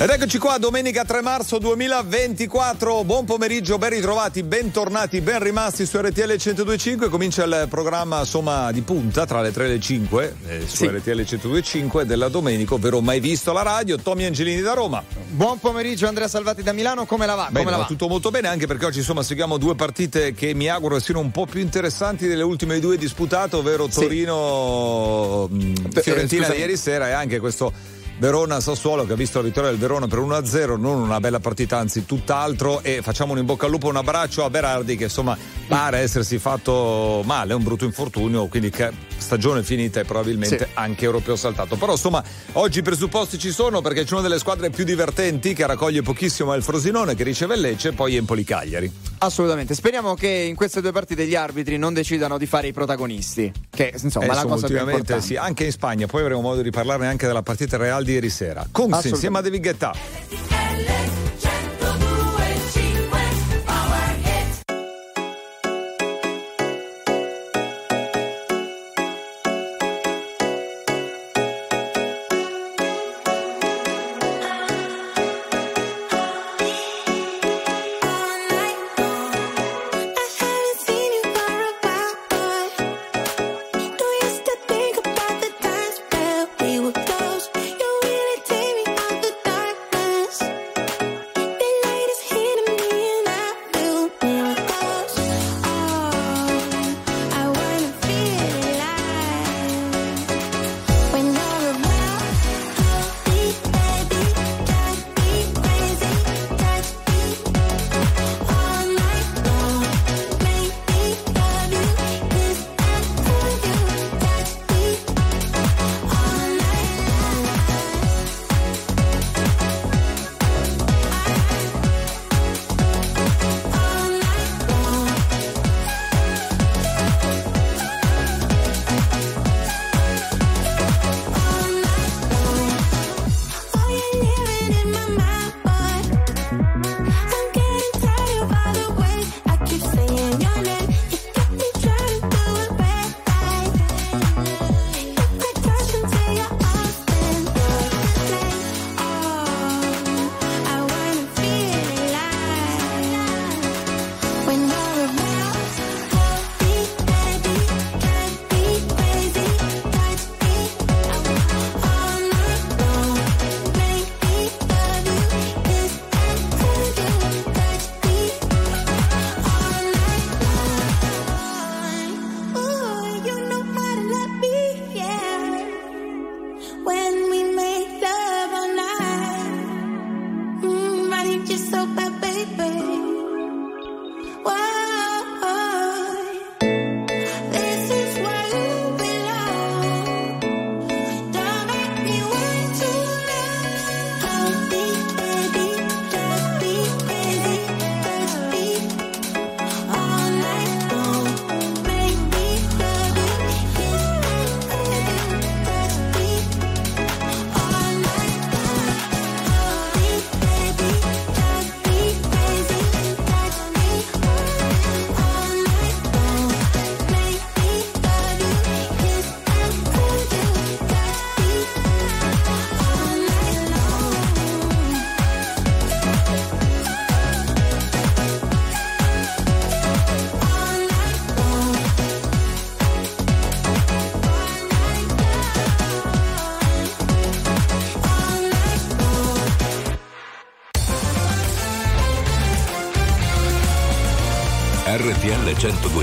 Ed eccoci qua, domenica 3 marzo 2024. Buon pomeriggio, ben ritrovati, bentornati, ben rimasti su RTL 1025. Comincia il programma insomma di punta tra le 3 e le 5 eh, su Sì. RTL 1025 della domenica, ovvero mai visto la radio. Tommy Angelini da Roma. Buon pomeriggio Andrea Salvati da Milano, come la va? Bene, come la va tutto molto bene, anche perché oggi insomma seguiamo due partite che mi auguro siano un po' più interessanti delle ultime due disputate, ovvero Sì. Torino mh, Eh, Fiorentina di ieri sera e anche questo Verona Sassuolo che ha visto la vittoria del Verona per 1-0, non una bella partita, anzi tutt'altro e facciamo un in bocca al lupo, un abbraccio a Berardi che insomma pare essersi fatto male, un brutto infortunio, quindi che stagione finita e probabilmente Sì. anche europeo saltato. Però insomma oggi i presupposti ci sono perché c'è una delle squadre più divertenti che raccoglie pochissimo è il Frosinone che riceve il Lecce e poi Empoli Cagliari. Assolutamente. Speriamo che in queste due partite gli arbitri non decidano di fare i protagonisti. Che insomma è la cosa più importante. sì, anche in Spagna, poi avremo modo di parlarne anche della partita Real di ieri sera. Assolutamente. insieme a David Guetta.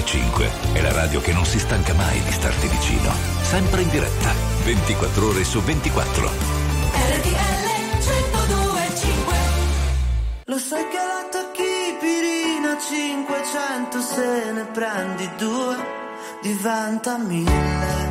1025 è la radio che non si stanca mai di starti vicino. Sempre in diretta, 24 ore su 24. RTL 1025 Lo sai che la tocchi pirina 500 se ne prendi due diventa mille.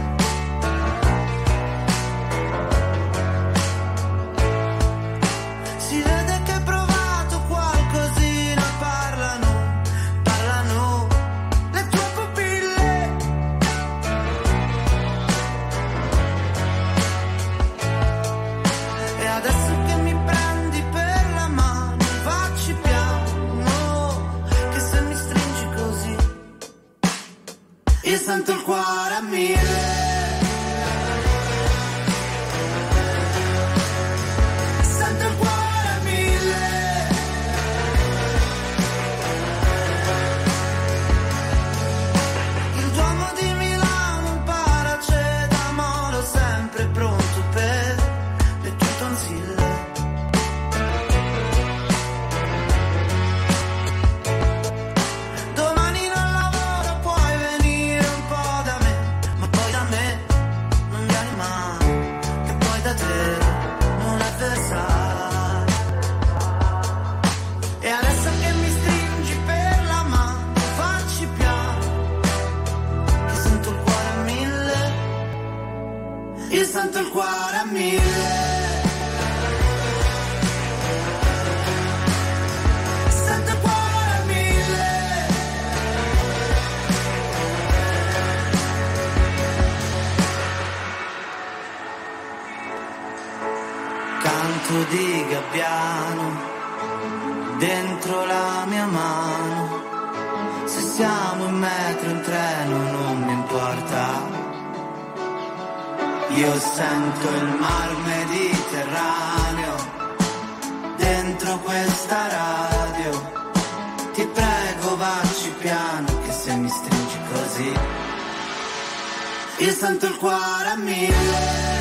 Sento il cuore a mille.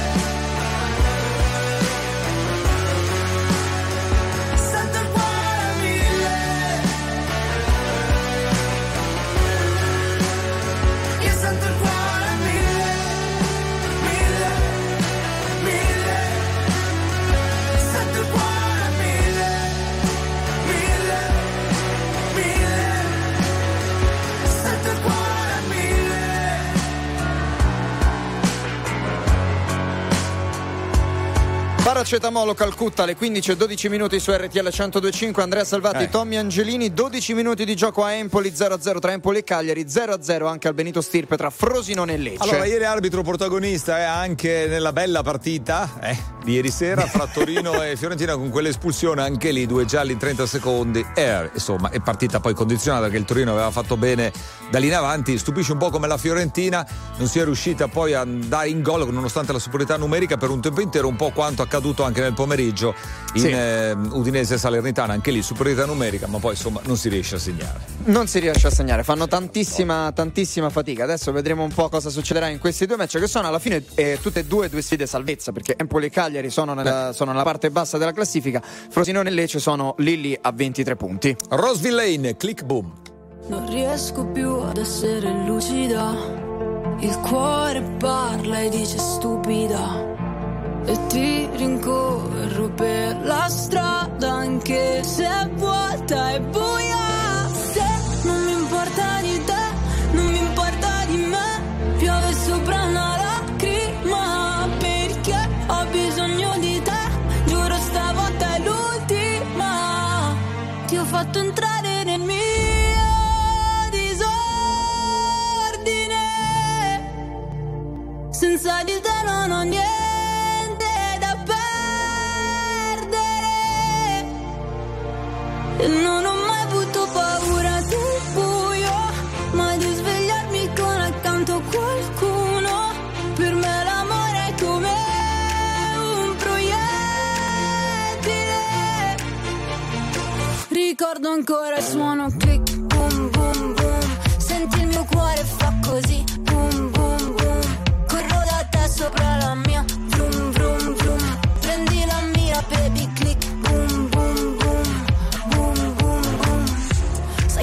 Paracetamolo Calcutta alle 15 e 12 minuti su RTL 1025 Andrea Salvati, Eh. Tommy Angelini 12 minuti di gioco a Empoli 0-0 tra Empoli e Cagliari 0-0 anche al Benito Stirpe tra Frosinone e Lecce Allora, ieri arbitro protagonista è anche nella bella partita eh, di ieri sera fra Torino e Fiorentina con quell'espulsione, anche lì due gialli in 30 secondi. E, insomma, è partita poi condizionata perché il Torino aveva fatto bene da lì in avanti. Stupisce un po' come la Fiorentina non sia riuscita poi a andare in gol nonostante la superiorità numerica per un tempo intero, un po' quanto accaduto anche nel pomeriggio in Sì. eh, Udinese Salernitana, anche lì superiorità numerica, ma poi insomma non si riesce a segnare. non si riesce a segnare fanno tantissima tantissima fatica adesso vedremo un po' cosa succederà in questi due match che sono alla fine eh, tutte e due due sfide salvezza perché Empoli e Cagliari sono nella, sono nella parte bassa della classifica Frosinone e Lecce sono lì lì a 23 punti Roseville Lane, click boom. Non riesco più ad essere lucida. Il cuore parla e dice stupida. E ti rincorro per la strada anche se è vuota e buia. Se non mi importa di te, non mi importa di me. Piove sopra una lacrima perché ho bisogno di te. Giuro stavolta è l'ultima. Ti ho fatto entrare nel mio disordine. Senza di non ho mai avuto paura del buio, mai di svegliarmi con accanto qualcuno. Per me l'amore è come un proiettile. Ricordo ancora il suono click, boom, boom, boom. Senti il mio cuore fa così, boom, boom, boom. Corro da te sopra la mia,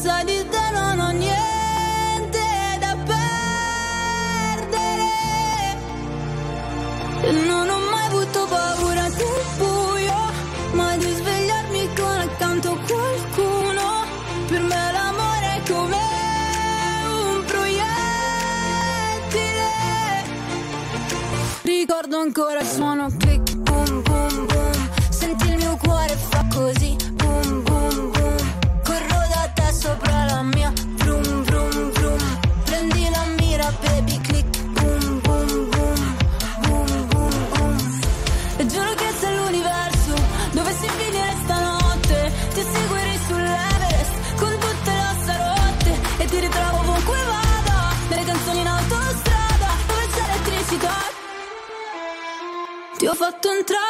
Senza di te non ho niente da perdere. Non ho mai avuto paura del buio, mai di svegliarmi con accanto qualcuno. Per me l'amore è come un proiettile. Ricordo ancora il suono Ti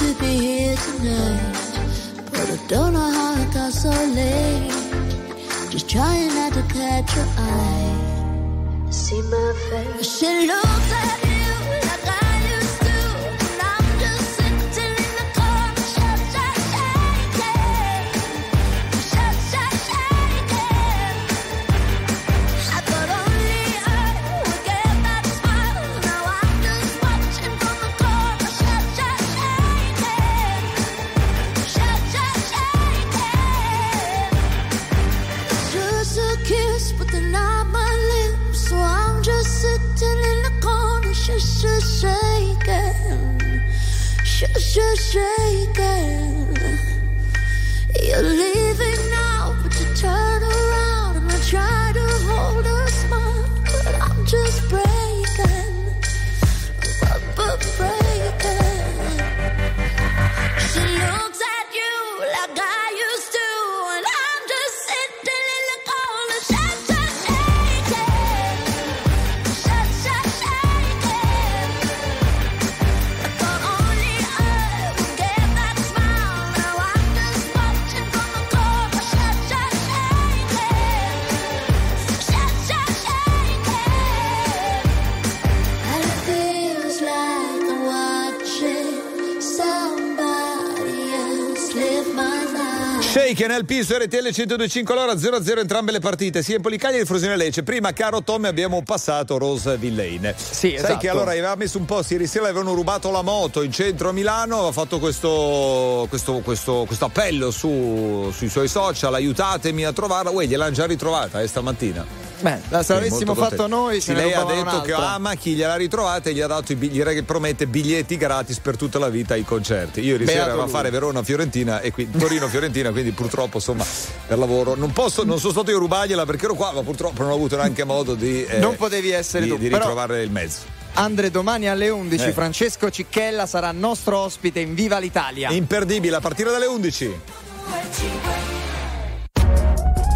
You'd be here tonight, but I don't know how it got so late. Just trying not to catch your eye. See my face. She looks at you Shake nel piso RTL 1025 allora 0-0 entrambe le partite sia in Policaglia che in Frosinone Lecce. Prima caro Tommy abbiamo passato Rose Villain Sì, sai esatto. che allora aveva messo un po' ieri sera avevano rubato la moto in centro a Milano aveva fatto questo, questo, questo, questo appello su- sui suoi social aiutatemi a trovarla. Uè gliel'hanno già ritrovata eh, stamattina Beh, se Sì, l'avessimo fatto noi, Sì, se lei ha detto che ama chi gliel'ha ritrovata e gli ha dato gli promette biglietti gratis per tutta la vita ai concerti. Io ieri sera ero a fare Verona-Fiorentina e qui Torino-Fiorentina, quindi purtroppo insomma per lavoro non posso, non sono stato io a rubargliela perché ero qua, ma purtroppo non ho avuto neanche modo di, eh, Non potevi essere di, tu, di però- ritrovare il mezzo. Andre, domani alle 11 Eh. Francesco Cicchella sarà nostro ospite in Viva l'Italia. Imperdibile a partire dalle 11.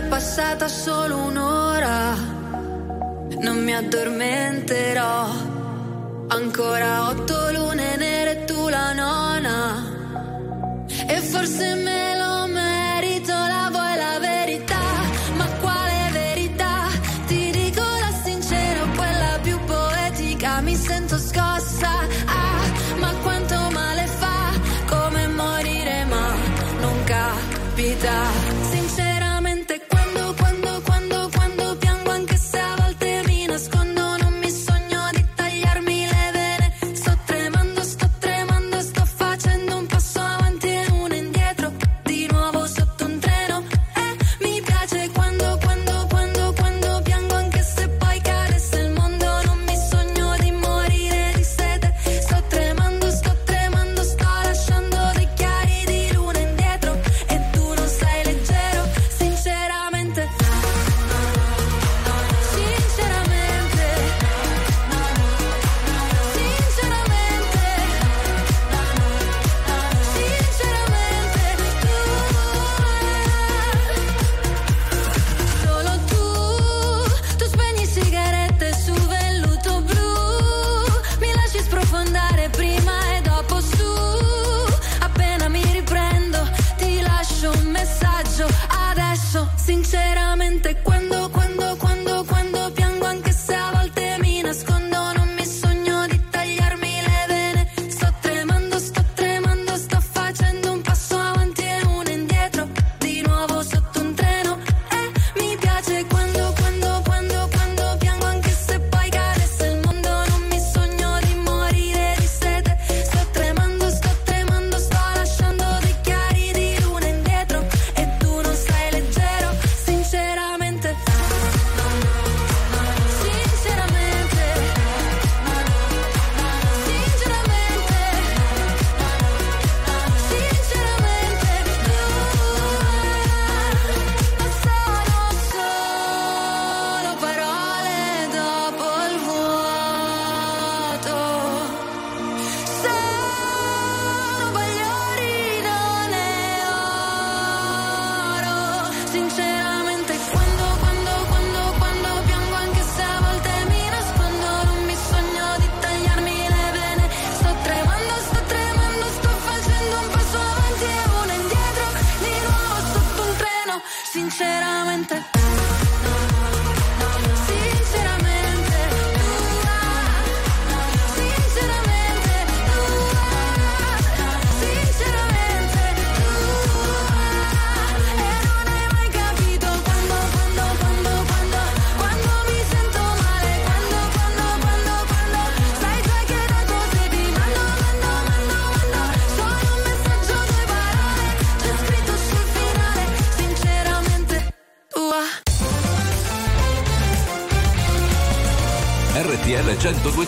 È passata solo un'ora. Non mi addormenterò. Ancora otto lune nere tu la nona. E forse me lo merito, la vuoi la verità. Ma quale verità? Ti dico la sincera, quella più poetica. Mi sento scossa.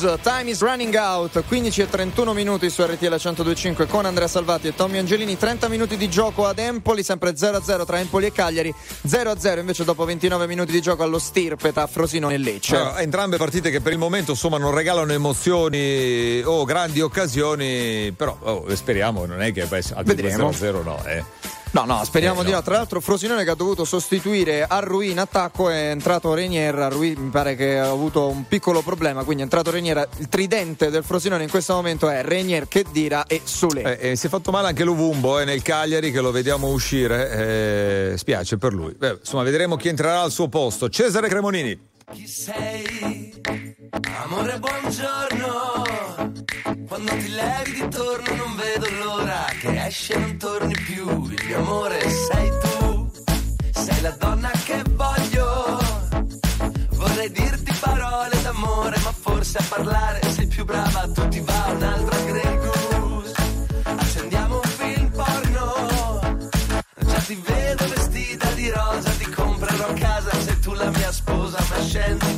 Muse, Time is running out, 15 e 31 minuti su RTL 1025 con Andrea Salvati e Tommy Angelini, 30 minuti di gioco ad Empoli, sempre 0-0 tra Empoli e Cagliari, 0-0 invece dopo 29 minuti di gioco allo Stirpeta, Frosinone e Lecce. Allora, entrambe partite che per il momento insomma non regalano emozioni o grandi occasioni, però oh, speriamo, non è che beh, al Vedremo. 0-0 no, eh. No, no, speriamo Eh, di no. no. Tra l'altro Frosinone che ha dovuto sostituire Arrui in attacco è entrato Renier, Arrui mi pare che ha avuto un piccolo problema, quindi è entrato Renier, il tridente del Frosinone in questo momento è Renier, Chedira e Sule. Eh, eh, si è fatto male anche Luvumbo eh, nel Cagliari che lo vediamo uscire, eh, spiace per lui. Beh, insomma, vedremo chi entrerà al suo posto. Cesare Cremonini. Chi sei? Amore, buongiorno. Quando ti levi di torno non vedo l'ora che esci e non torni più. Il mio amore sei tu. Sei la donna che voglio. Vorrei dirti parole d'amore, ma forse a parlare sei più brava. Tu ti va un'altra Grey oceans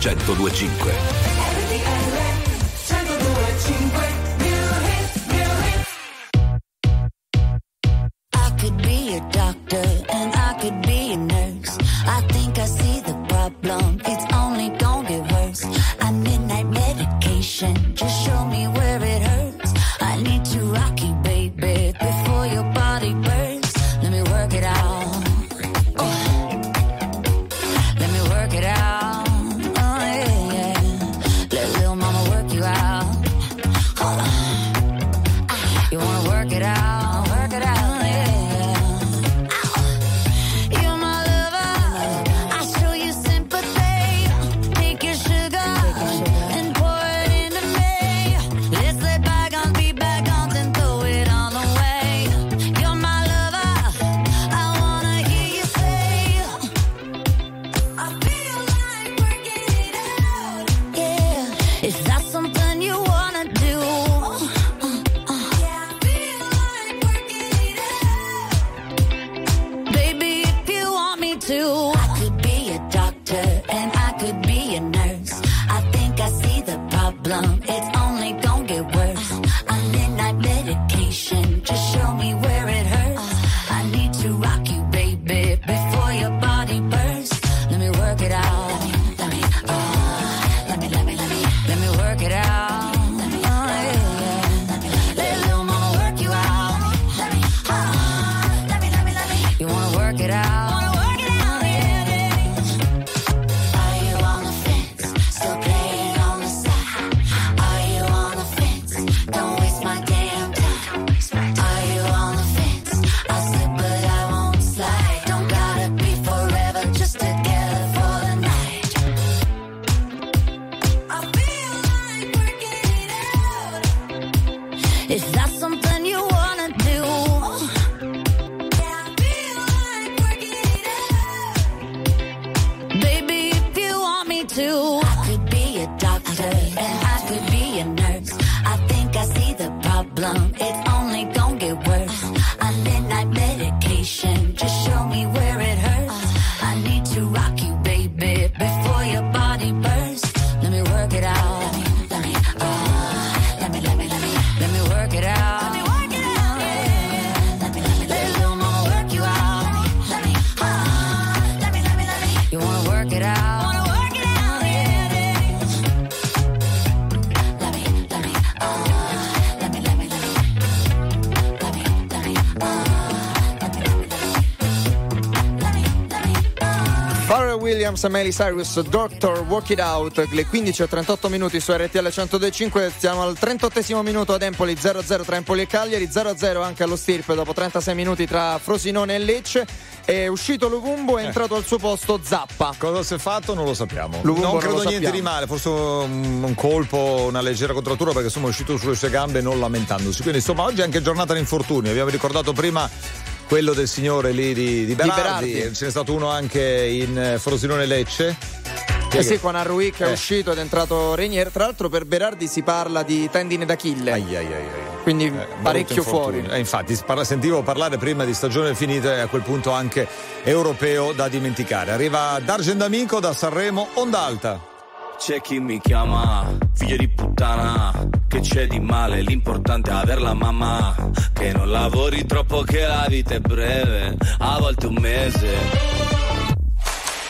1025. Is that something you wanna do? Yeah, I feel like working it out. Baby, if you want me to, I could be a doctor and I could be a nurse. I think I see the problem. It's only gonna get worse. Williams Miley Cyrus, Doctor Walk It Out, le 15 e 38 minuti su RTL 102.5, siamo al 38 minuto ad Empoli 0-0 tra Empoli e Cagliari, 0-0 anche allo Stirpe dopo 36 minuti tra Frosinone e Lecce, è uscito Luvumbo, è entrato al suo posto Zappa. Cosa si è fatto non lo sappiamo. Luvumbo non non credo lo niente sappiamo. di male, forse un, un colpo, una leggera contrattura perché insomma è uscito sulle sue gambe non lamentandosi. Quindi insomma oggi è anche giornata di infortuni. Abbiamo ricordato prima quello del signore lì di, di Berardi, Berardi. ce n'è stato uno anche in eh, Frosinone Lecce. È Eh che- sì, con Arruic è Eh. uscito ed è entrato Renier, tra l'altro per Berardi si parla di tendine d'Achille, Ai, ai, ai, quindi Eh, parecchio fuori. Eh, infatti, parla- sentivo parlare prima di stagione finita e a quel punto anche europeo da dimenticare. Arriva D'Argent D'Amico da Sanremo, onda alta. C'è chi mi chiama figlio di puttana, che c'è di male, l'importante è aver la mamma, che non lavori troppo che la vita è breve, a volte un mese.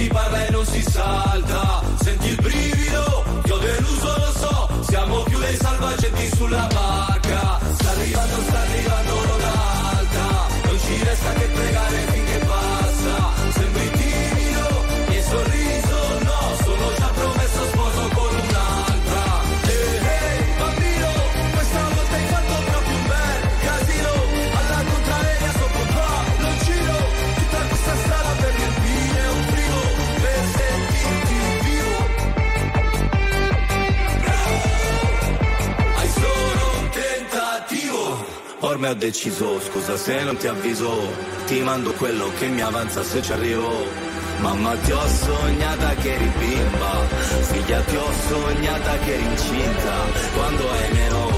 si parla e non si salta, Ormai ho deciso, scusa se non ti avviso, ti mando quello che mi avanza se ci arrivo. Mamma ti ho sognata che eri bimba, figlia ti ho sognata che eri incinta, quando hai meno,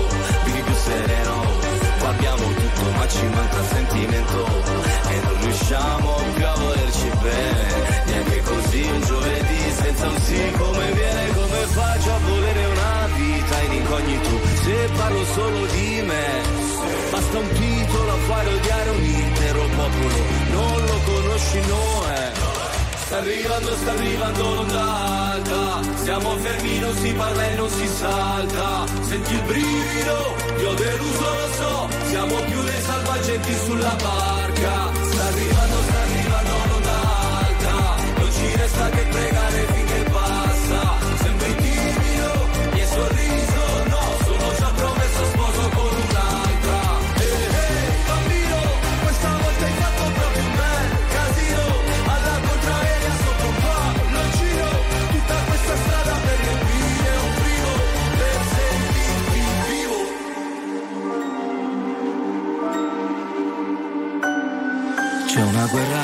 Basta un titolo a fare odiare un intero popolo, non lo conosci, no è. Sta arrivando, sta arrivando l'onda alta, siamo fermi, non si parla e non si salta. Senti il brivido, io deluso, lo so, siamo più dei salvagenti sulla barca.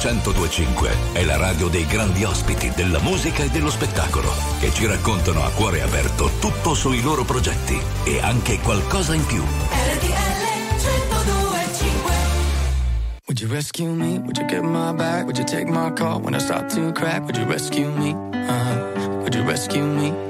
1025 è la radio dei grandi ospiti della musica e dello spettacolo che ci raccontano a cuore aperto tutto sui loro progetti e anche qualcosa in più. RTL 1025 Would you rescue me? Would you get my back? Would you take my call when I start to crack? Would you rescue me? Uh-huh. Would you rescue me?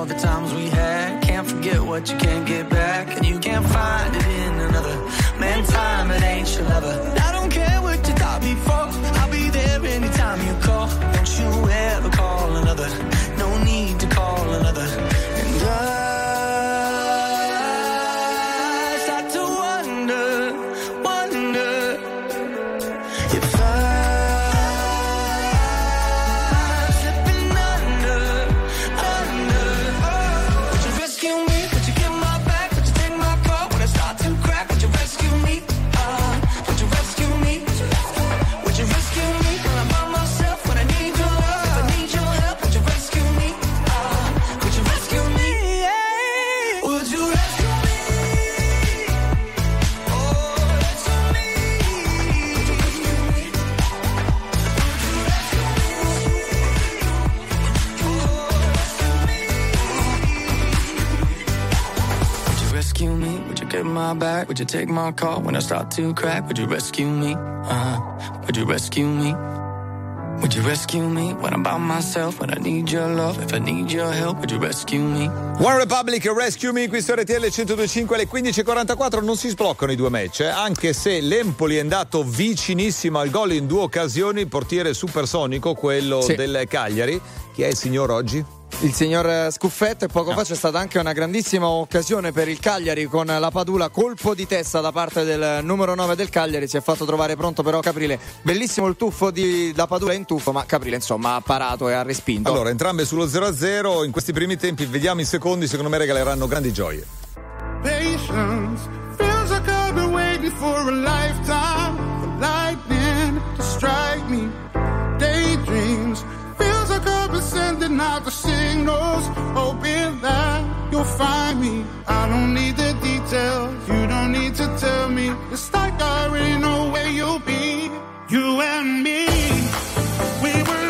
all the times we had. Can't forget what you can't get back. And you can't find it in another. Man, time, it ain't your lover. You take my call when I start to crack? Would you rescue me? Uh-huh. Would you rescue me? Would you rescue me when I'm by myself? When I need your love? If I need your help, would you rescue me? One Republic Rescue Me qui su RTL 1025 alle 15.44 non si sbloccano i due match eh, anche se l'Empoli è andato vicinissimo al gol in due occasioni portiere supersonico quello Sì. del Cagliari chi è il signor oggi? Il signor Scuffetto e poco fa c'è stata anche una grandissima occasione per il Cagliari con la Padula, colpo di testa da parte del numero 9 del Cagliari, si è fatto trovare pronto però Caprile. Bellissimo il tuffo di la Padula in tuffo, ma Caprile insomma ha parato e ha respinto. Allora, entrambe sullo 0-0 in questi primi tempi, vediamo i secondi, secondo me regaleranno grandi gioie. Patience feels like I've been waiting for a lifetime for lightning to strike out the signals, hoping that you'll find me. I don't need the details, you don't need to tell me. It's like I already know where you'll be. You and me, we were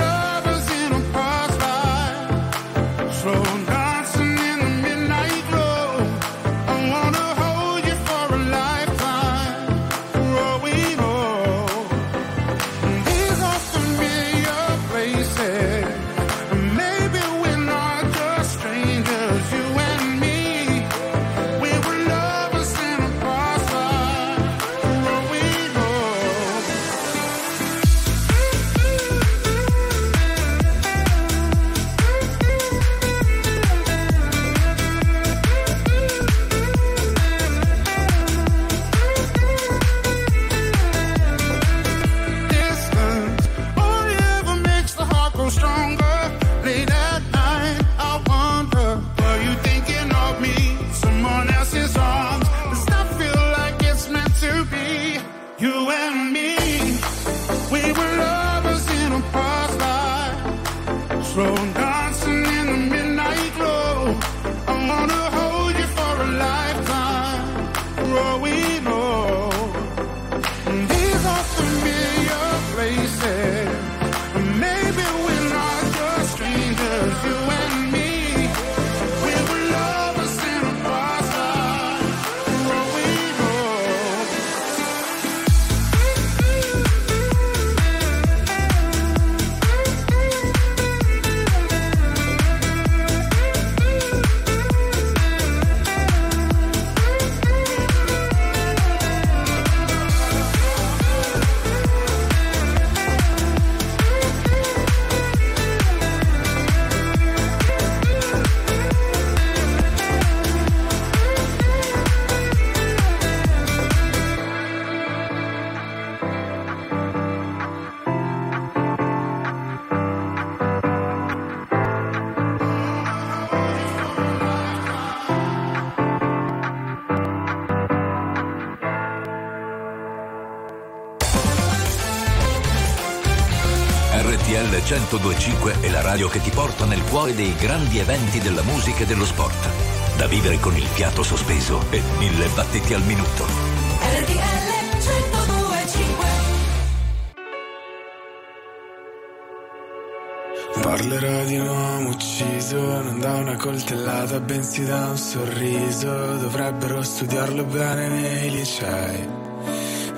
floor, dancing 1025 è la radio che ti porta nel cuore dei grandi eventi della musica e dello sport. Da vivere con il fiato sospeso e mille battiti al minuto. RTL 1025 Parlerò di un uomo ucciso, non da una coltellata, bensì da un sorriso. Dovrebbero studiarlo bene nei licei,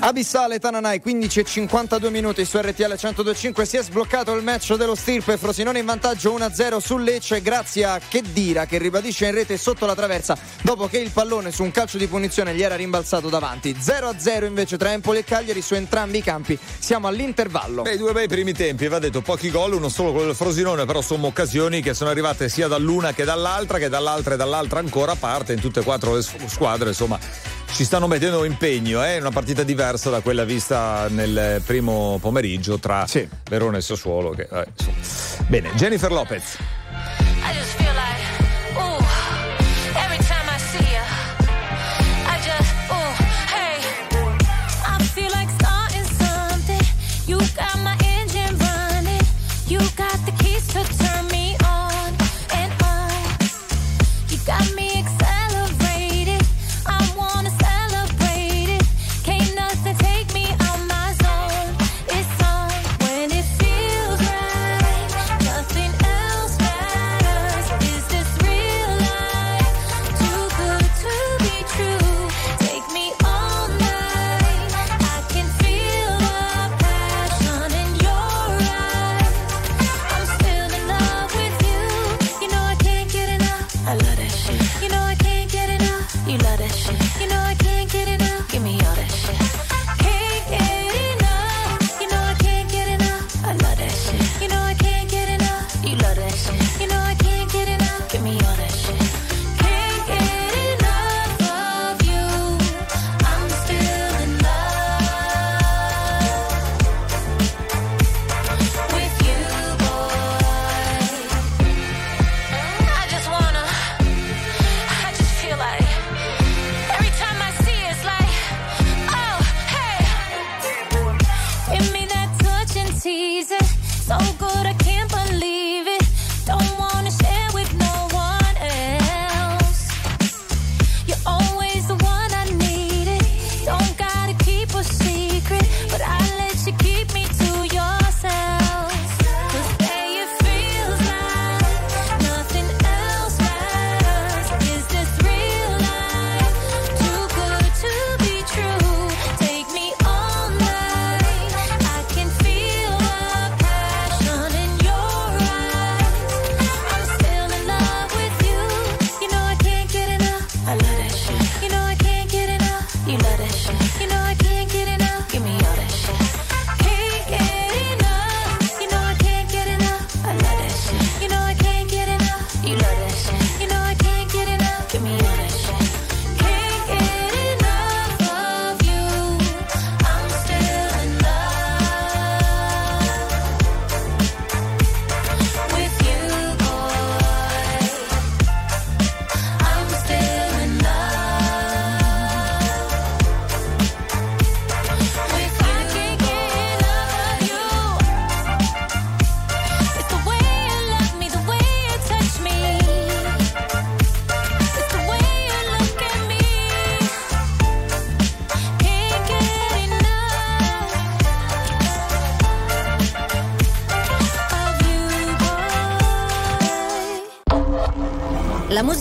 Abissale Tananai 15 e 52 minuti su RTL 1025 si è sbloccato il match dello Stirpe Frosinone in vantaggio 1-0 su Lecce. Grazie a Kedira che ribadisce in rete sotto la traversa dopo che il pallone su un calcio di punizione gli era rimbalzato davanti. 0-0 invece tra Empoli e Cagliari su entrambi i campi. Siamo all'intervallo. Beh due bei primi tempi va detto pochi gol uno solo quello del Frosinone però sono occasioni che sono arrivate sia dall'una che dall'altra che dall'altra e dall'altra ancora parte in tutte e quattro le squadre insomma ci stanno mettendo impegno, è eh? una partita diversa da quella vista nel primo pomeriggio tra sì. Verona e Sassuolo. Che, eh, Bene, Jennifer Lopez.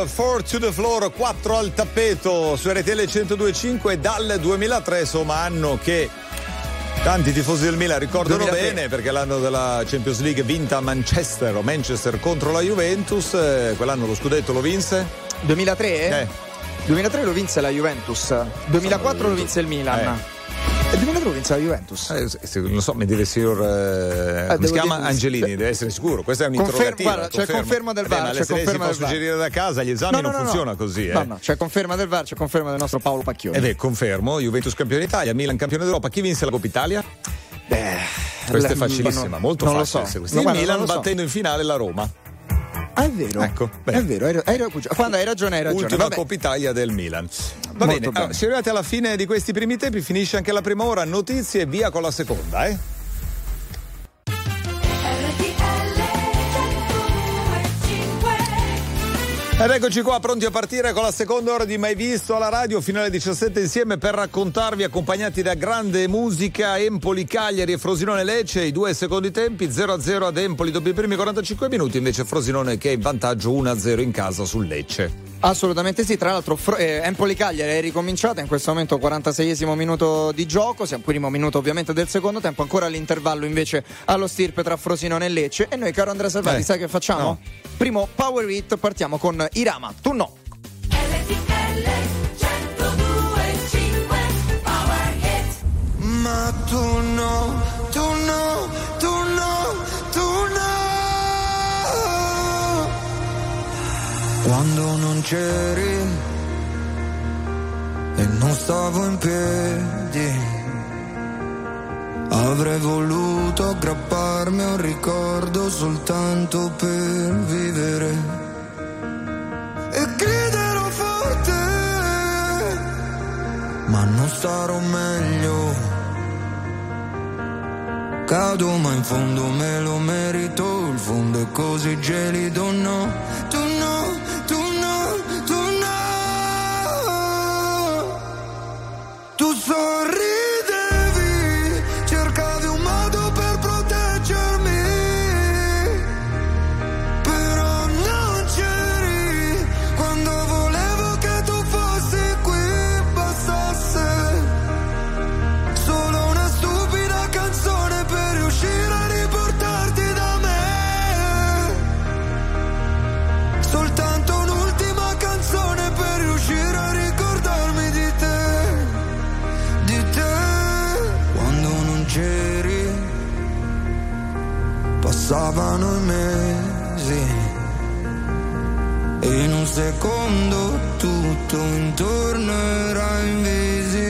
Sailor 4 to the floor, 4 al tappeto su RTL 1025 dal 2003, insomma anno che tanti tifosi del Milan ricordano 2003. bene perché l'anno della Champions League vinta a Manchester o Manchester contro la Juventus, eh, quell'anno lo scudetto lo vinse. 2003? Eh. 2003 lo vinse la Juventus, 2004 lo vinse il Milan. Eh. E 2003 lo vinse la Juventus. Eh, se- non so, mi deve signor eh, come si chiama dire- Angelini, deve essere sicuro. Questa è un'interrogativa. guarda, c'è conferma del Vabbè, VAR, ma c'è le- se lei si conferma può del suggerire da casa, gli esami No, no, non no, funziona così. Eh. No, no, c'è conferma del VAR, c'è conferma del nostro Paolo Pacchioni. Ed è confermo, Juventus campione d'Italia, Milan campione d'Europa. Chi vinse la Coppa Italia? Beh, Questa è facilissima, molto non facile. Lo so. Il Milan battendo in finale la Roma. Ah, è vero. Ecco, è vero, hai, hai, quando hai ragione, hai ragione. Ultima Vabbè. Coppa Italia del Milan. Va bene, bene. allora, siamo arrivati alla fine di questi primi tempi, finisce anche la prima ora, notizie e via con la seconda, eh? Ed eccoci qua pronti a partire con la seconda ora di Mai Visto alla radio fino alle 17 insieme per raccontarvi accompagnati da grande musica Empoli, Cagliari e Frosinone Lecce i due secondi tempi 0-0 ad Empoli dopo i primi 45 minuti invece Frosinone che è in vantaggio 1-0 in casa sul Lecce. Assolutamente sì, tra l'altro eh, Empoli Cagliari è ricominciata in questo momento 46esimo minuto di gioco, siamo primo minuto ovviamente del secondo tempo, ancora l'intervallo invece allo stirpe tra Frosinone e Lecce e noi caro Andrea Salvati Eh, sai che facciamo? no. Primo Power Hit, partiamo con Irama, tu no. Ma tu no, tu no, Quando non c'eri e non stavo in piedi, avrei voluto aggrapparmi a un ricordo soltanto per vivere. E griderò forte ma non starò meglio. Cado ma in fondo me lo merito, il fondo è così gelido, no, tu no, Tu passavano i mesi. E in un secondo tutto intorno era invisibile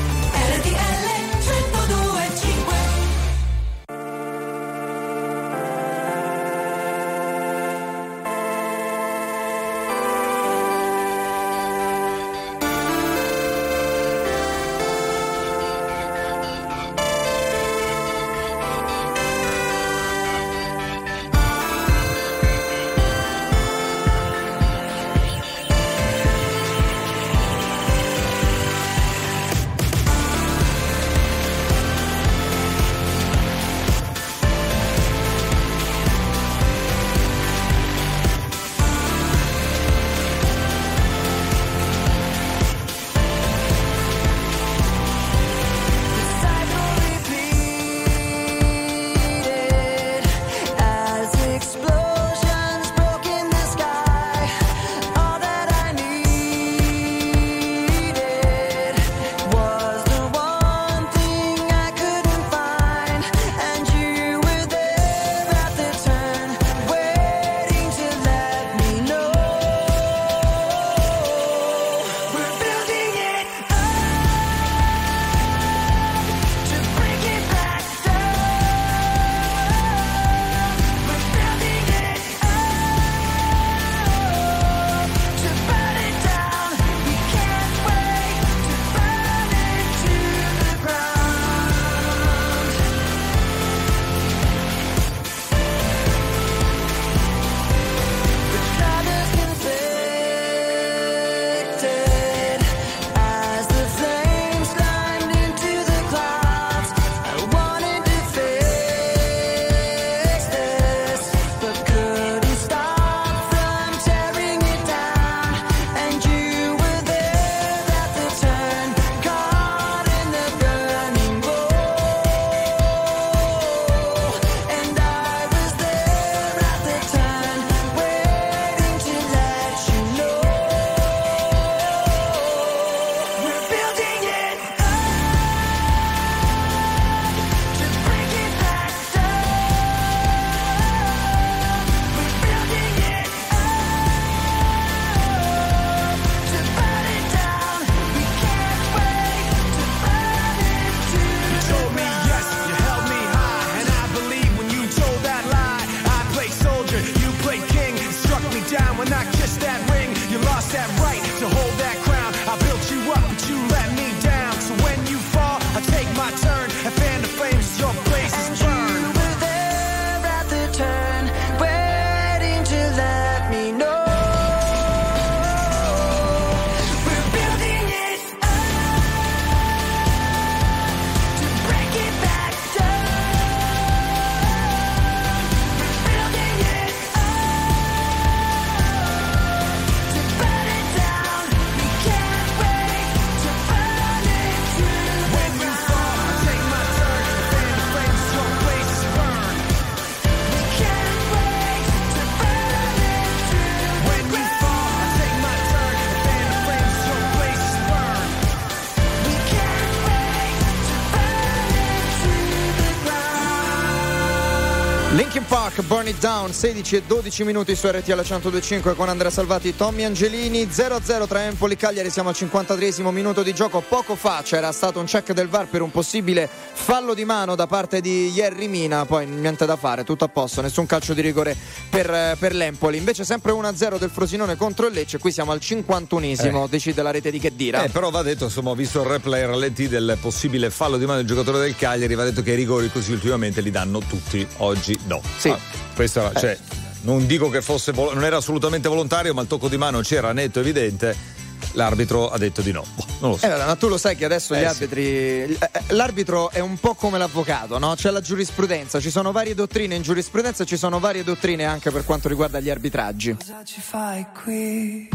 da Down, 16 e 12 minuti su RTL 1025 con Andrea Salvati, Tommy Angelini, 0-0 tra Empoli e Cagliari, siamo al 53 minuto di gioco. Poco fa c'era stato un check del VAR per un possibile fallo di mano da parte di Jerry Mina, poi niente da fare, tutto a posto, nessun calcio di rigore per, eh, per l'Empoli. Invece sempre 1-0 del Frosinone contro il Lecce, qui siamo al 51esimo, decide la rete di Chedira. Eh, però va detto, insomma, ho visto il replay rallenti del possibile fallo di mano del giocatore del Cagliari, va detto che i rigori così ultimamente li danno tutti, oggi no. Sì. Ah, questo era, cioè, non dico che fosse, vol- non era assolutamente volontario, ma il tocco di mano c'era netto, evidente. L'arbitro ha detto di no. Boh, non lo so. Eh, ma tu lo sai che adesso gli Eh, sì. arbitri. eh, eh, L'arbitro è un po' come l'avvocato, no? C'è la giurisprudenza, ci sono varie dottrine in giurisprudenza, ci sono varie dottrine anche per quanto riguarda gli arbitraggi. Cosa ci fai qui?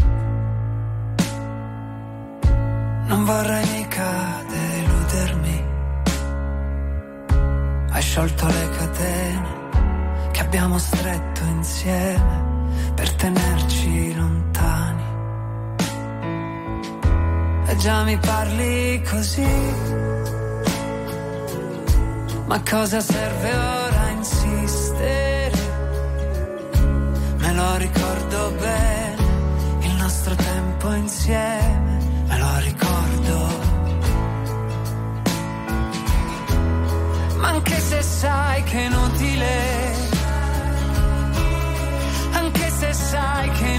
Non vorrei mica deludermi. Hai sciolto le catene che abbiamo stretto insieme per tenerci lontani. E già mi parli così. Ma cosa serve ora insistere? lo ricordo bene, il nostro tempo insieme, me lo ricordo. Ma anche se sai che è inutile, anche se sai che è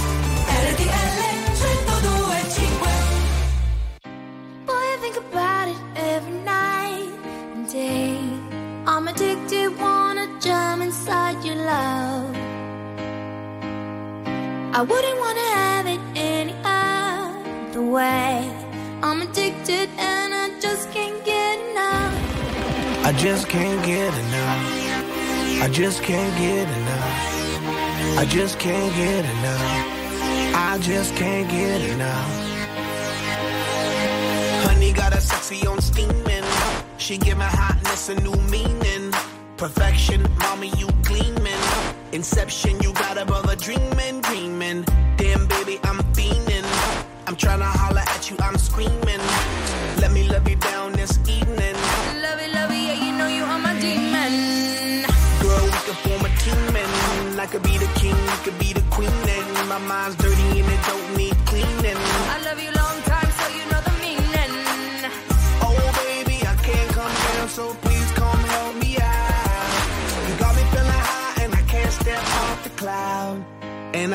Just can't get enough. I just can't get enough. I just can't get enough. Honey got a sexy on steaming. She give my hotness a new meaning. Perfection, mommy, you gleaming. Inception, you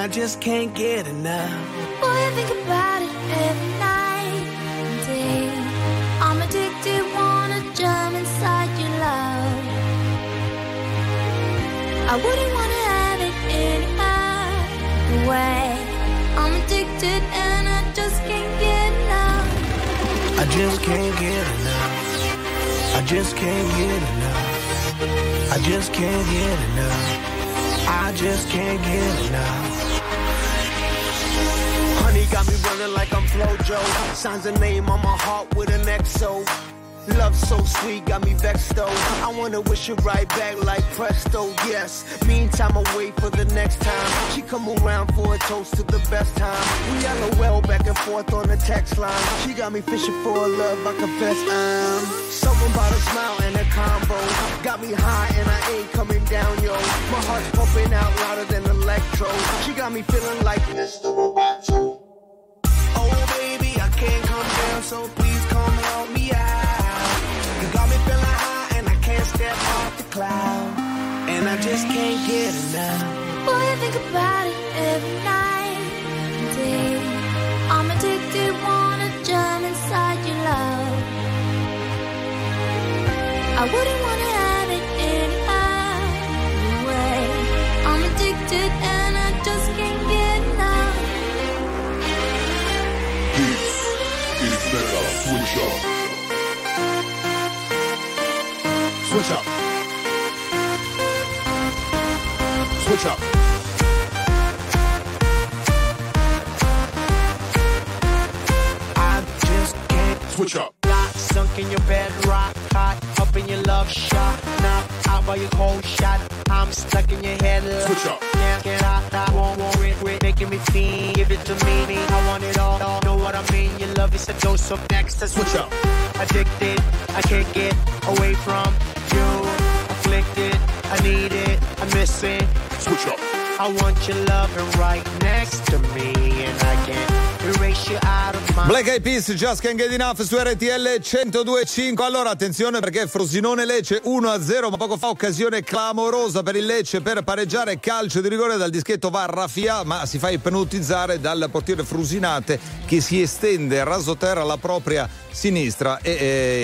I just can't get enough. Boy, I think about it every night and day. I'm addicted, wanna jump inside your love. I wouldn't wanna have it any other way. I'm addicted and I just can't get enough. I just can't get enough. I just can't get enough. I just can't get enough. I just can't get enough. Got me running like I'm Flojo. Signs a name on my heart with an XO. Love so sweet, got me vexed though. I wanna wish it right back like presto, yes. Meantime, I wait for the next time. She come around for a toast to the best time. We LOL back and forth on the text line. She got me fishing for a love, I confess I'm. Someone bought a smile and a combo. Got me high and I ain't coming down, yo. My heart's pumping out louder than electro. She got me feeling like Mr. Roboto. So please come help me out. You got me feeling high and I can't step off the cloud. And I just can't get enough. Boy, I think about it every night and day. I'm addicted, wanna jump inside your love. I wouldn't Switch up. Switch up. I just can't switch up. Got sunk in your bed, rock hot, up in your love shot. Now out by your cold shot. I'm stuck in your head. Switch up. Can't get out, I won't worry, it, making me feel. Give it to me, I want it all. Know what I mean? Your love is a dose of next. Switch up. Addicted, I can't get away from you. Afflicted, I need it, I miss it. Switch up. I want your loving right next to me, and I can't erase you out of my Black Eyed Peas, Just Can't Get Enough su RTL 1025. Allora attenzione perché Frosinone Lecce 1-0, ma poco fa occasione clamorosa per il Lecce per pareggiare calcio di rigore dal dischetto va Raffia, ma si fa ipnotizzare dal portiere Frusinate che si estende rasoterra alla propria sinistra e,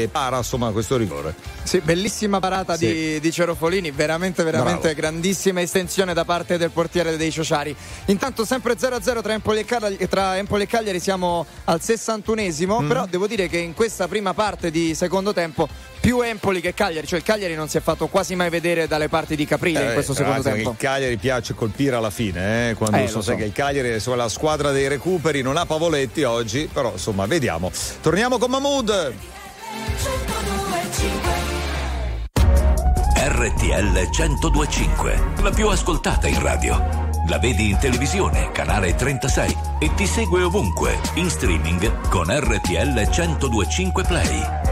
e para insomma questo rigore. Sì, bellissima parata Sì. di, di Cerofolini, veramente, veramente Bravo. grandissima estensione da parte del portiere dei Ciociari. Intanto sempre 0-0 tra Empoli e Cagliari, tra Empoli e Cagliari siamo al 61esimo, Mm. però devo dire che in questa prima parte di secondo tempo più Empoli che Cagliari, cioè il Cagliari non si è fatto quasi mai vedere dalle parti di Caprile in Eh, questo secondo ragazzi, tempo. Il Cagliari piace colpire alla fine, eh, quando Eh, so, so. che il Cagliari è sulla squadra dei recuperi, non ha Pavoletti oggi, però insomma vediamo. Torniamo con Mahmood. RTL 1025, la più ascoltata in radio. La vedi in televisione, canale 36 e ti segue ovunque, in streaming con RTL 1025 Play.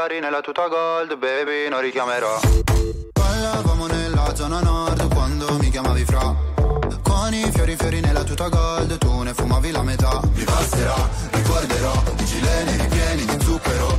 Cellulari nella tuta gold, baby, non richiamerò. Parlavamo nella zona nord quando mi chiamavi fra. Con i fiori fiori nella tuta gold, tu ne fumavi la metà. Mi passerà, ricorderò, i gileni ripieni di zucchero,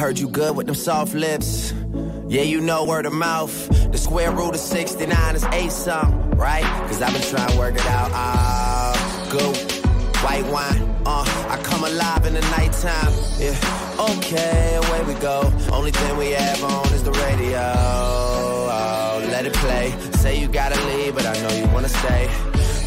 heard you good with them soft lips. Yeah, you know word of mouth. The square root of 69 is eight something, right? Cause I've been trying to work it out. Ah, good. White wine, uh, I come alive in the nighttime. Yeah, okay, away we go. Only thing we have on is the radio. Oh, let it play. Say you gotta leave, but I know you wanna stay.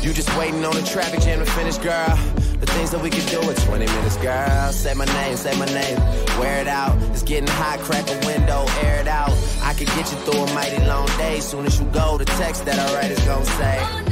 You just waiting on the traffic jam to finish, girl. The things that we could do in 20 minutes, girl. Say my name, say my name. Wear it out. It's getting hot, crack a window, air it out. I could get you through a mighty long day. Soon as you go, the text that I write is gonna say.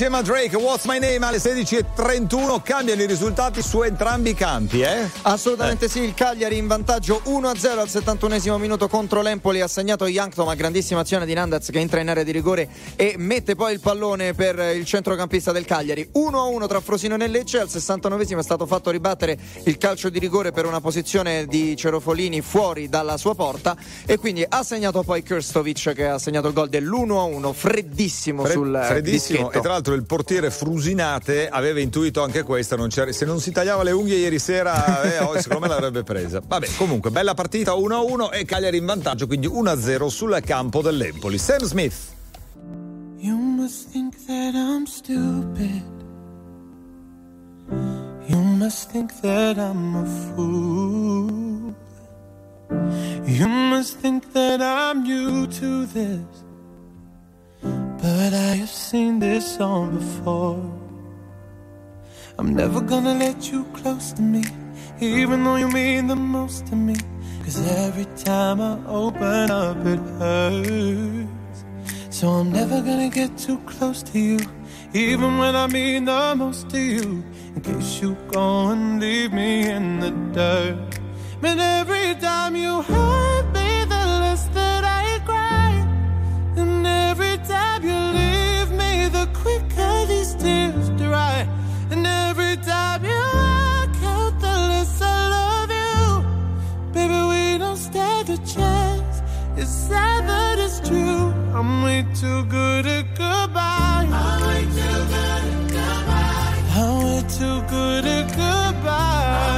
Insieme a Drake, What's My Name alle 16.31, cambiano i risultati su entrambi i campi, eh? Assolutamente sì, il Cagliari in vantaggio 1-0 al 71 minuto contro l'Empoli, ha segnato Yankton, ma grandissima azione di Nandez che entra in area di rigore e mette poi il pallone per il centrocampista del Cagliari. 1-1 tra Frosinone e Lecce, al 69 è stato fatto ribattere il calcio di rigore per una posizione di Cerofolini fuori dalla sua porta e quindi ha segnato poi Kirstovic che ha segnato il gol dell'1-1, freddissimo Fred- sul eh, freddissimo dischetto. e tra l'altro il portiere Frusinate aveva intuito anche questa non se non si tagliava le unghie ieri sera eh, oh, secondo me l'avrebbe presa vabbè comunque bella partita 1-1 e Cagliari in vantaggio quindi 1-0 sul campo dell'Empoli Sam Smith You must think that I'm stupid. You must think that I'm a fool. You must think that I'm new to this. But I have seen this song before. I'm never gonna let you close to me, even though you mean the most to me. Cause every time I open up, it hurts. So I'm never gonna get too close to you, even when I mean the most to you. In case you go and leave me in the dirt. But every time you hurt me, the less that I cry. And every time you leave me, the quicker these tears dry. And every time you walk out, the less I love you. Baby, we don't stand a chance. It's sad, but it's true. I'm way too good at goodbye. I'm way too good at goodbye. I'm way too good at goodbye.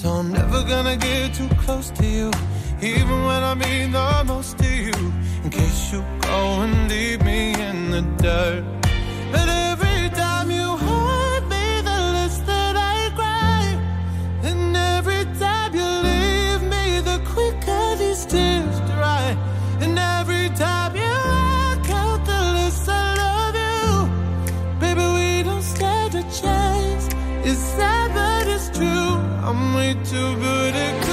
So I'm never gonna get too close to you, even when I mean the most to you. In case you go and leave me in the dirt. But I'm way too good at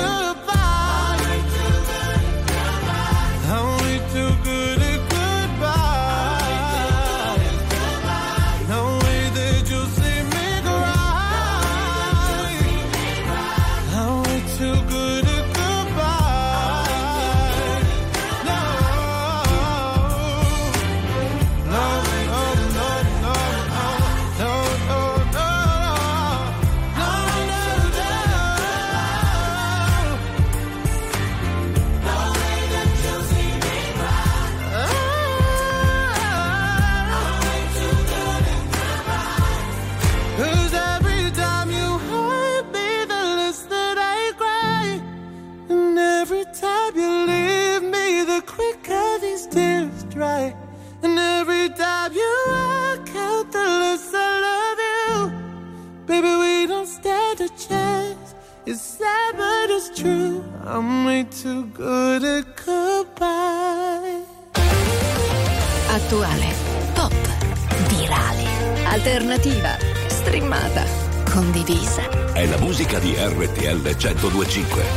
1025.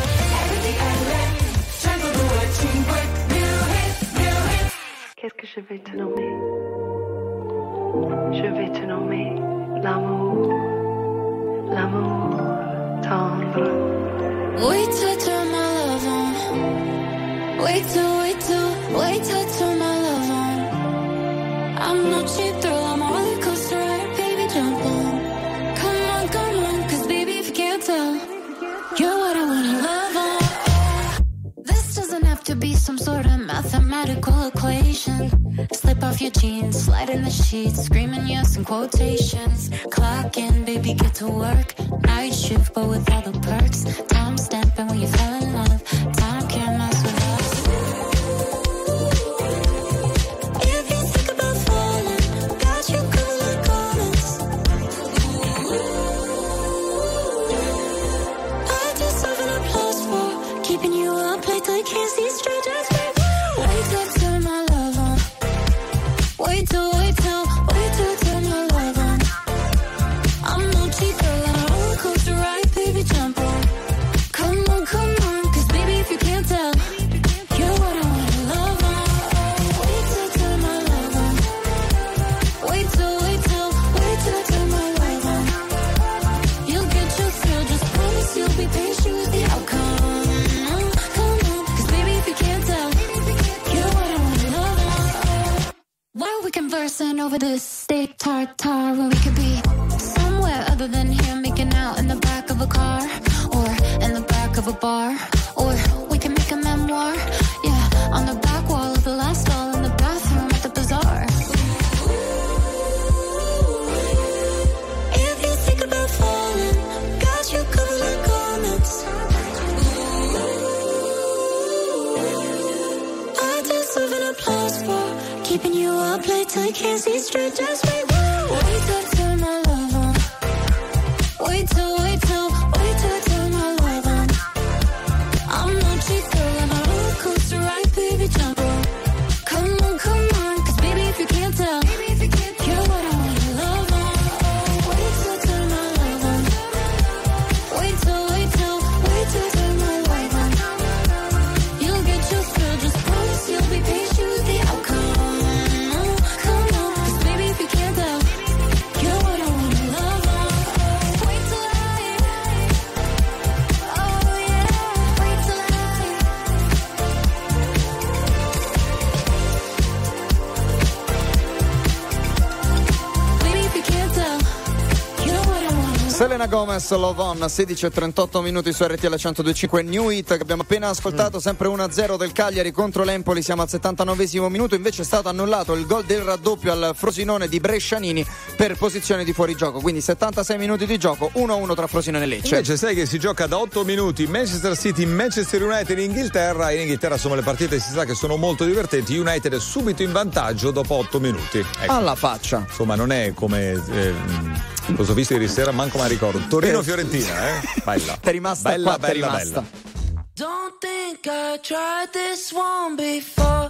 Gomez Love On 16 e 38 minuti su RTL 1025 New Hit che abbiamo appena ascoltato mm. sempre 1-0 del Cagliari contro l'Empoli siamo al 79 minuto invece è stato annullato il gol del raddoppio al Frosinone di Brescianini per posizione di fuorigioco quindi 76 minuti di gioco 1-1 tra Frosinone e Lecce invece sai che si gioca da 8 minuti Manchester City Manchester United in Inghilterra in Inghilterra sono le partite si sa che sono molto divertenti United è subito in vantaggio dopo 8 minuti ecco. alla faccia insomma non è come eh, lo so visto ieri sera, manco ma ricordo. Torino-Fiorentina, eh? Bella. T'è rimasta bella, qua, bella, rimasta. bella. Don't think I tried this one before.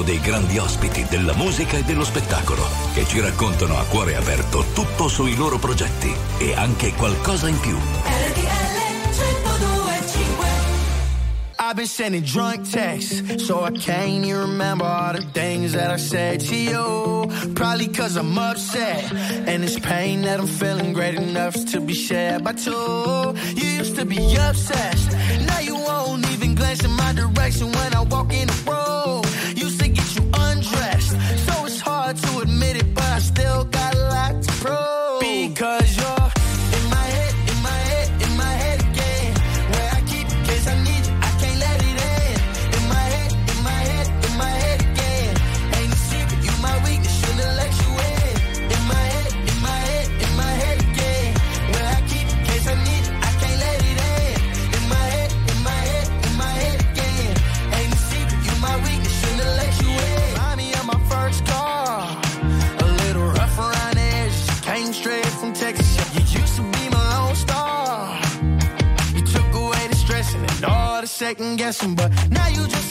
racconto dei grandi ospiti della musica e dello spettacolo che ci raccontano a cuore aperto tutto sui loro progetti e anche qualcosa in più. I've been sending drunk texts, so I can't even remember all the things that I said to you. Probably cause I'm upset, and it's pain that I'm feeling great enough to be shared by two. You used to be obsessed, now you won't even glance in my direction when I walk in the second guessing, but now you just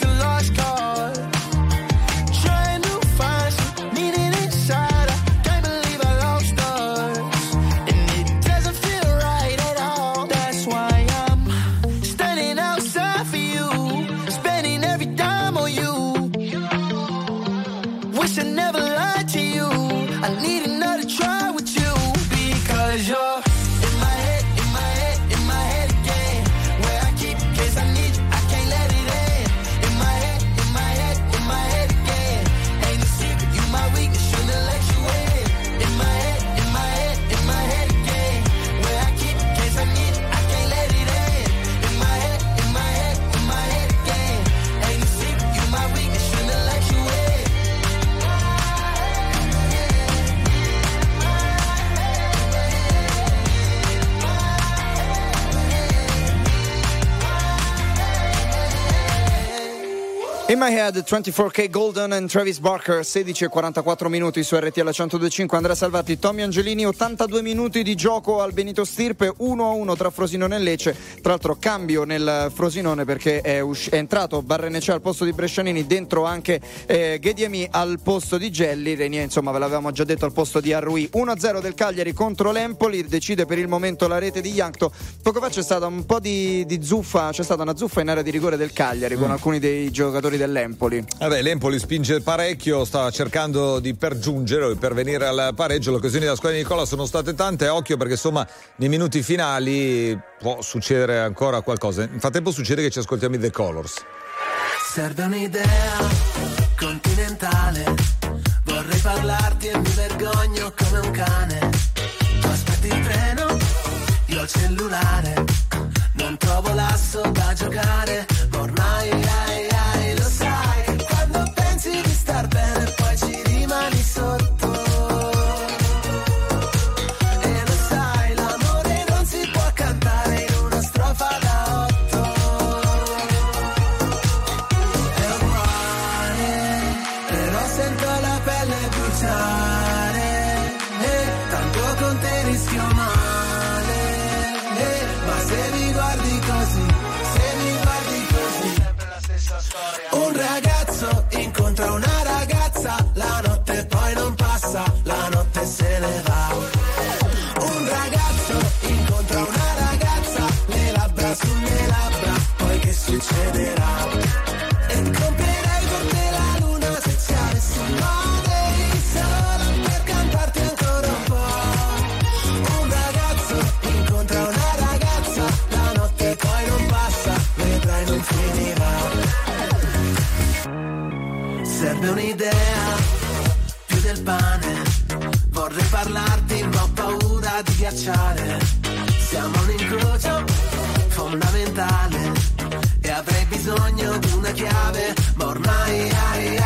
In My Head 24K Golden and Travis Barker 16 e 44 minuti su RTL 1025 Andrea Salvati Tommy Angelini 82 minuti di gioco al Benito Stirpe 1 a 1 tra Frosinone e Lecce. Tra l'altro cambio nel Frosinone perché è, usci- è entrato Barrenecea al posto di Brescianini dentro anche eh, Ghediemi al posto di Gelli. Renier insomma ve l'avevamo già detto al posto di Arrui. 1-0 del Cagliari contro l'Empoli decide per il momento la rete di Yankto. Poco fa c'è stata un po' di, di zuffa c'è stata una zuffa in area di rigore del Cagliari con alcuni dei giocatori dell'Empoli Vabbè, l'Empoli spinge parecchio, sta cercando di pergiungere o di pervenire al pareggio. Le occasioni della squadra di Nicola sono state tante. Occhio perché insomma nei minuti finali può succedere ancora qualcosa. Nel frattempo succede che ci ascoltiamo i The Colors. Serve un'idea continentale. Vorrei parlarti e mi vergogno come un cane. Tu aspetti il treno, io il cellulare. Non trovo l'asso da giocare, ma ormai Serve un'idea più del pane. Vorrei parlarti, ma ho paura di ghiacciare. Siamo un incrocio fondamentale. E avrei bisogno di una chiave. Ma ormai, ai,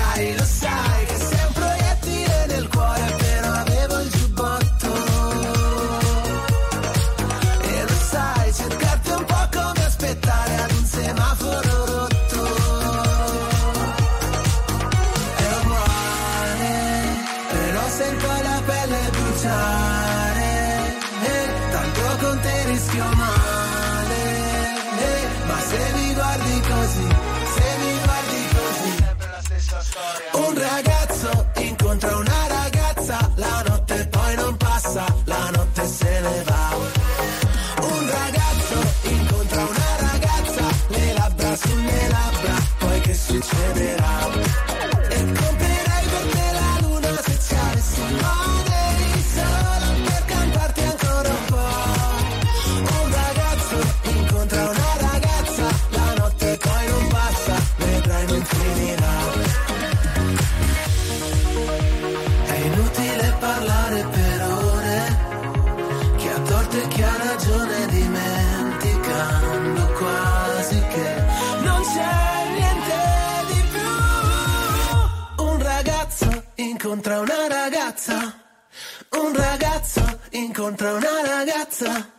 incontra una ragazza. Un ragazzo incontra una ragazza.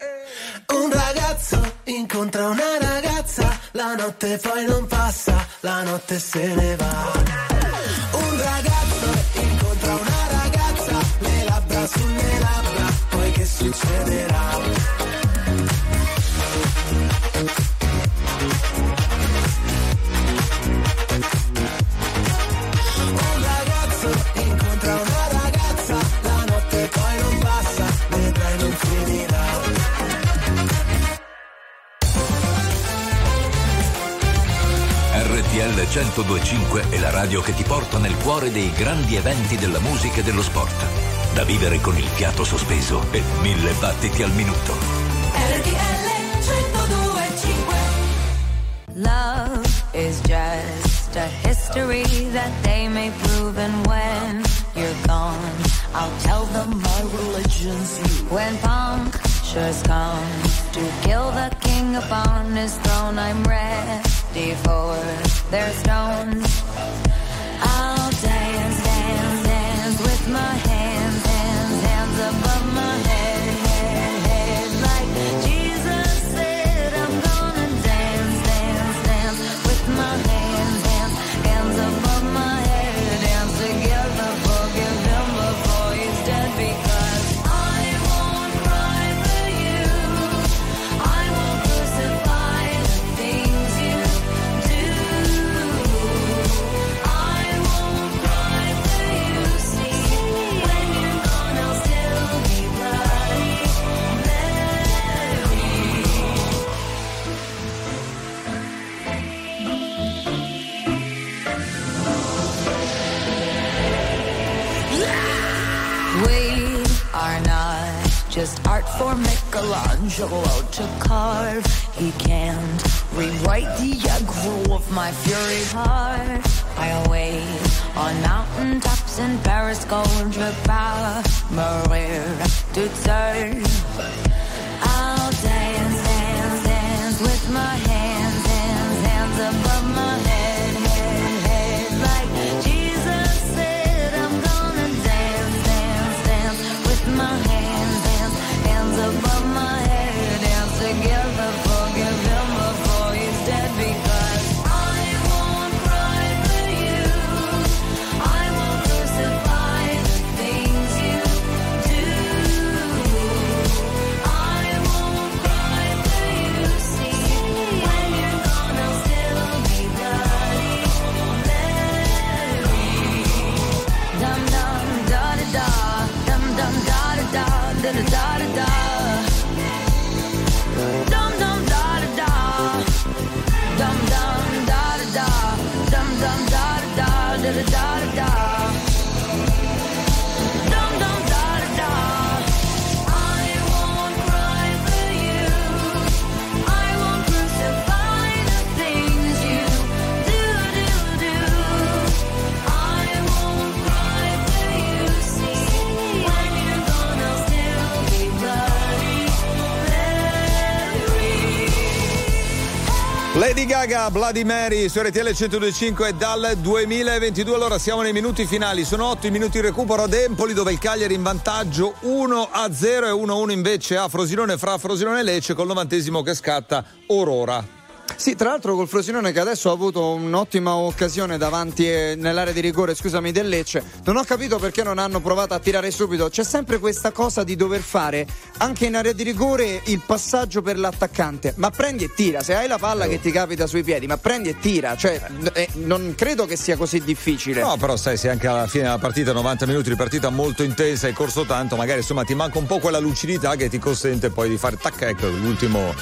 Un ragazzo incontra una ragazza. La notte poi non passa, la notte se ne va. Un ragazzo incontra una ragazza. Le labbra sulle labbra. Poi che succederà? RTL 1025 è la radio che ti porta nel cuore dei grandi eventi della musica e dello sport. Da vivere con il fiato sospeso e mille battiti al minuto. RTL 1025 Love is just a history that they may prove and when you're gone I'll tell them my religion's you When punctures come to kill the king upon his throne I'm ready for their stones. I'll dance, dance, dance with my hands, hands, hands above my head, just art for Michelangelo to carve. He can't rewrite the aggro of my fury heart. I wait on mountaintops in Paris, pas mourir toute seule. I'll dance, dance, dance with my hands, hands, hands above my head, Gaga, Bloody Mary su RTL 1025 dal 2022. Allora siamo nei minuti finali. Sono 8 i minuti di recupero ad Empoli dove il Cagliari in vantaggio 1 a 0 e 1 a 1 invece a Frosinone fra Frosinone e Lecce col novantesimo che scatta Aurora. Sì, tra l'altro col Frosinone che adesso ha avuto un'ottima occasione davanti nell'area di rigore, scusami, del Lecce. Non ho capito perché non hanno provato a tirare subito. C'è sempre questa cosa di dover fare anche in area di rigore il passaggio per l'attaccante. Ma prendi e tira, se hai la palla che ti capita sui piedi, ma prendi e tira. Cioè, eh, non credo che sia così difficile. No, però sai, se anche alla fine della partita, 90 minuti di partita molto intensa, hai corso tanto, magari insomma ti manca un po' quella lucidità che ti consente poi di fare tac, ecco, l'ultimo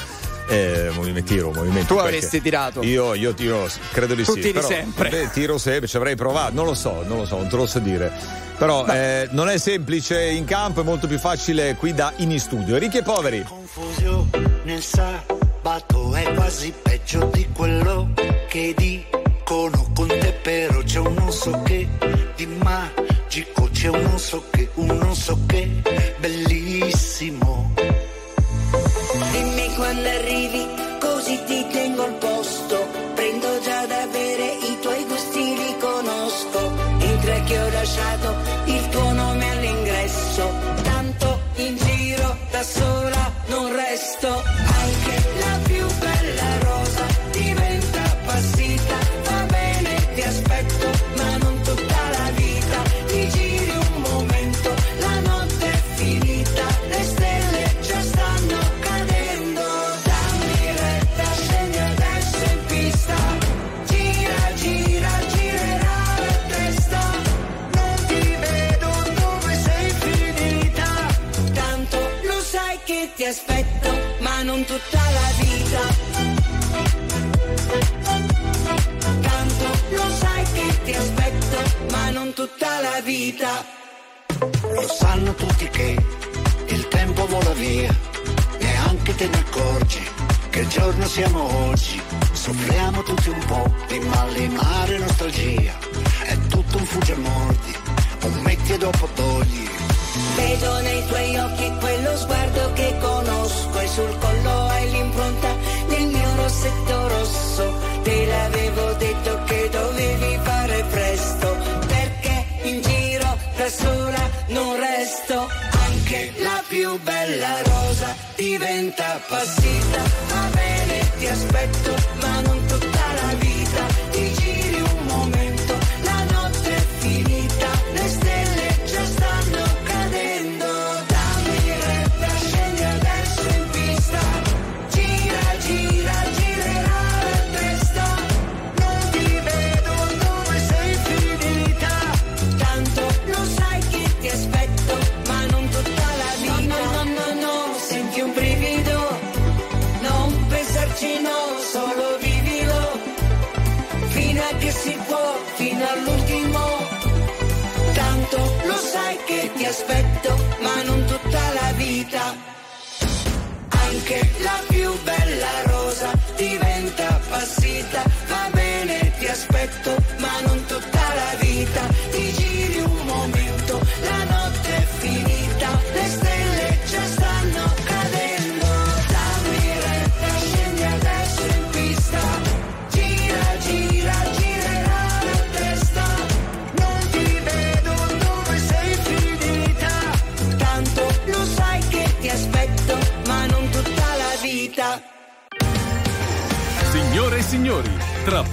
eh, movimento, tiro, movimento. Tu avresti tirato. Io, io tiro, credo di Tu sì. tiri però, sempre. Beh, tiro sempre, ci avrei provato, non lo so, non lo so, non te lo so dire. Però eh, non è semplice in campo, è molto più facile qui da in studio. Ricchi e poveri. Confusione il sabato è quasi peggio di quello che dicono con te, però c'è un non so che di magico, c'è un non so che, un non so che bellissimo. Quando arrivi, così ti tengo al posto. tutta la vita. Lo sanno tutti che il tempo vola via, neanche te ne accorgi che giorno siamo oggi. Soffriamo tutti un po' di malinare mare, nostalgia. È tutto un fuggiamordi, un metti e dopo togli. Vedo nei tuoi occhi quello sguardo che conosco e sul collo hai l'impronta del mio rossetto rosso. Te l'avevo detto che... diventa passita.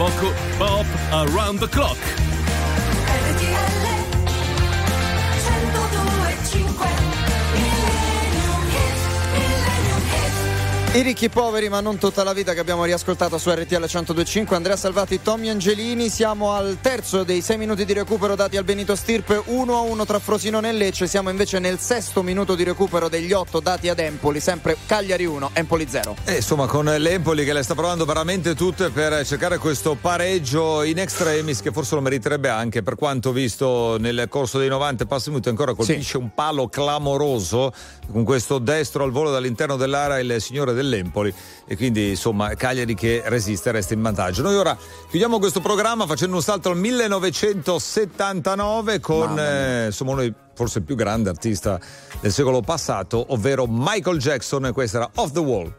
Tra poco Pop Around the Clock. I ricchi poveri, ma non tutta la vita che abbiamo riascoltato su RTL 1025. Andrea Salvati, Tommy Angelini. Siamo al terzo dei sei minuti di recupero dati al Benito Stirpe 1 a 1 tra Frosinone e Lecce. Siamo invece nel sesto minuto di recupero degli otto dati ad Empoli, sempre Cagliari 1, Empoli 0. E insomma, con l'Empoli che le sta provando veramente tutte per cercare questo pareggio in extremis, che forse lo meriterebbe anche, per quanto visto nel corso dei 90 passi minuti ancora colpisce un palo clamoroso con questo destro al volo dall'interno dell'area il signore dell'Empoli. E quindi insomma, Cagliari che resiste resta in vantaggio. Noi ora chiudiamo questo programma facendo un salto al 1979 con eh, insomma uno dei forse il più grande artista del secolo passato, ovvero Michael Jackson, e questa era Off the Wall.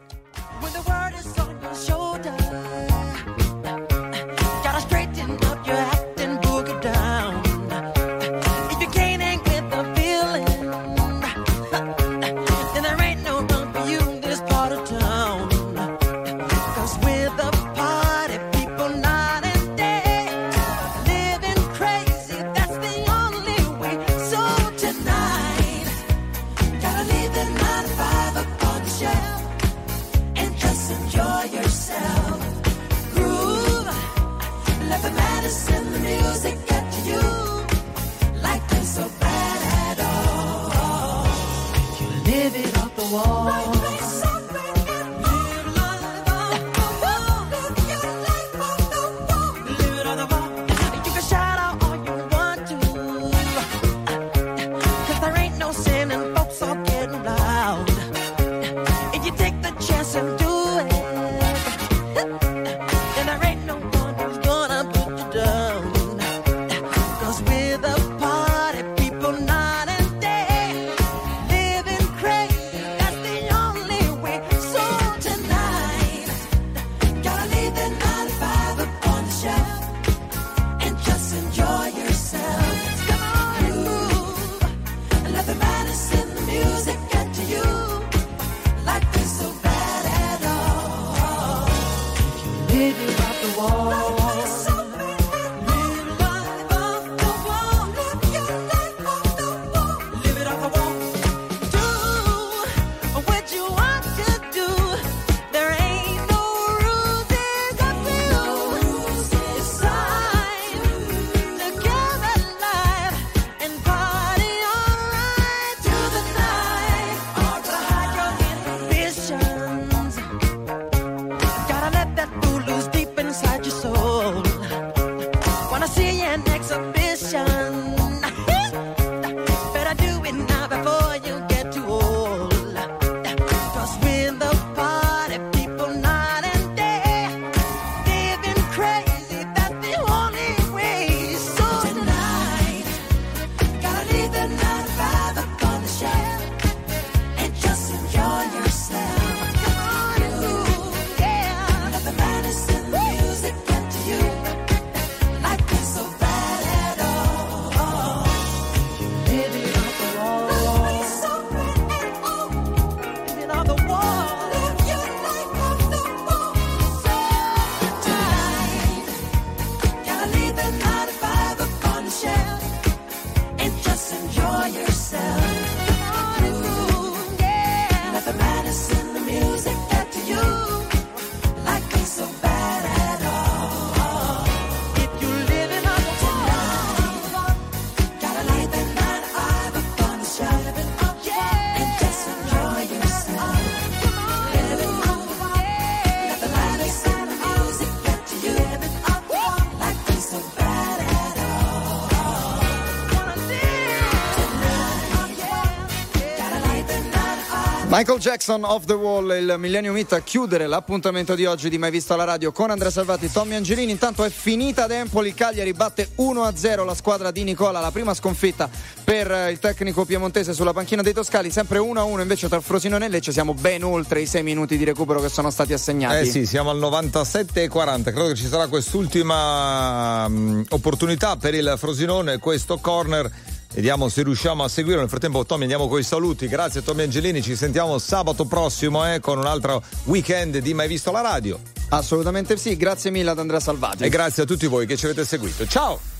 Michael Jackson off the wall, il Millennium Hit a chiudere l'appuntamento di oggi di Mai Visto alla Radio con Andrea Salvati e Tommy Angelini. Intanto è finita ad Empoli, Cagliari batte 1-0 la squadra di Nicola, la prima sconfitta per eh, il tecnico piemontese sulla panchina dei Toscali, sempre 1-1 invece tra Frosinone e Lecce, siamo ben oltre i 6 minuti di recupero che sono stati assegnati. Eh sì, siamo al 97 e 40. Credo che ci sarà quest'ultima mm, opportunità per il Frosinone, questo corner. Vediamo se riusciamo a seguire. Nel frattempo, Tommy, andiamo con i saluti. Grazie, Tommy Angelini. Ci sentiamo sabato prossimo eh, con un altro weekend di Mai Visto la Radio. Assolutamente sì, grazie mille ad Andrea Salvati. E grazie a tutti voi che ci avete seguito. Ciao!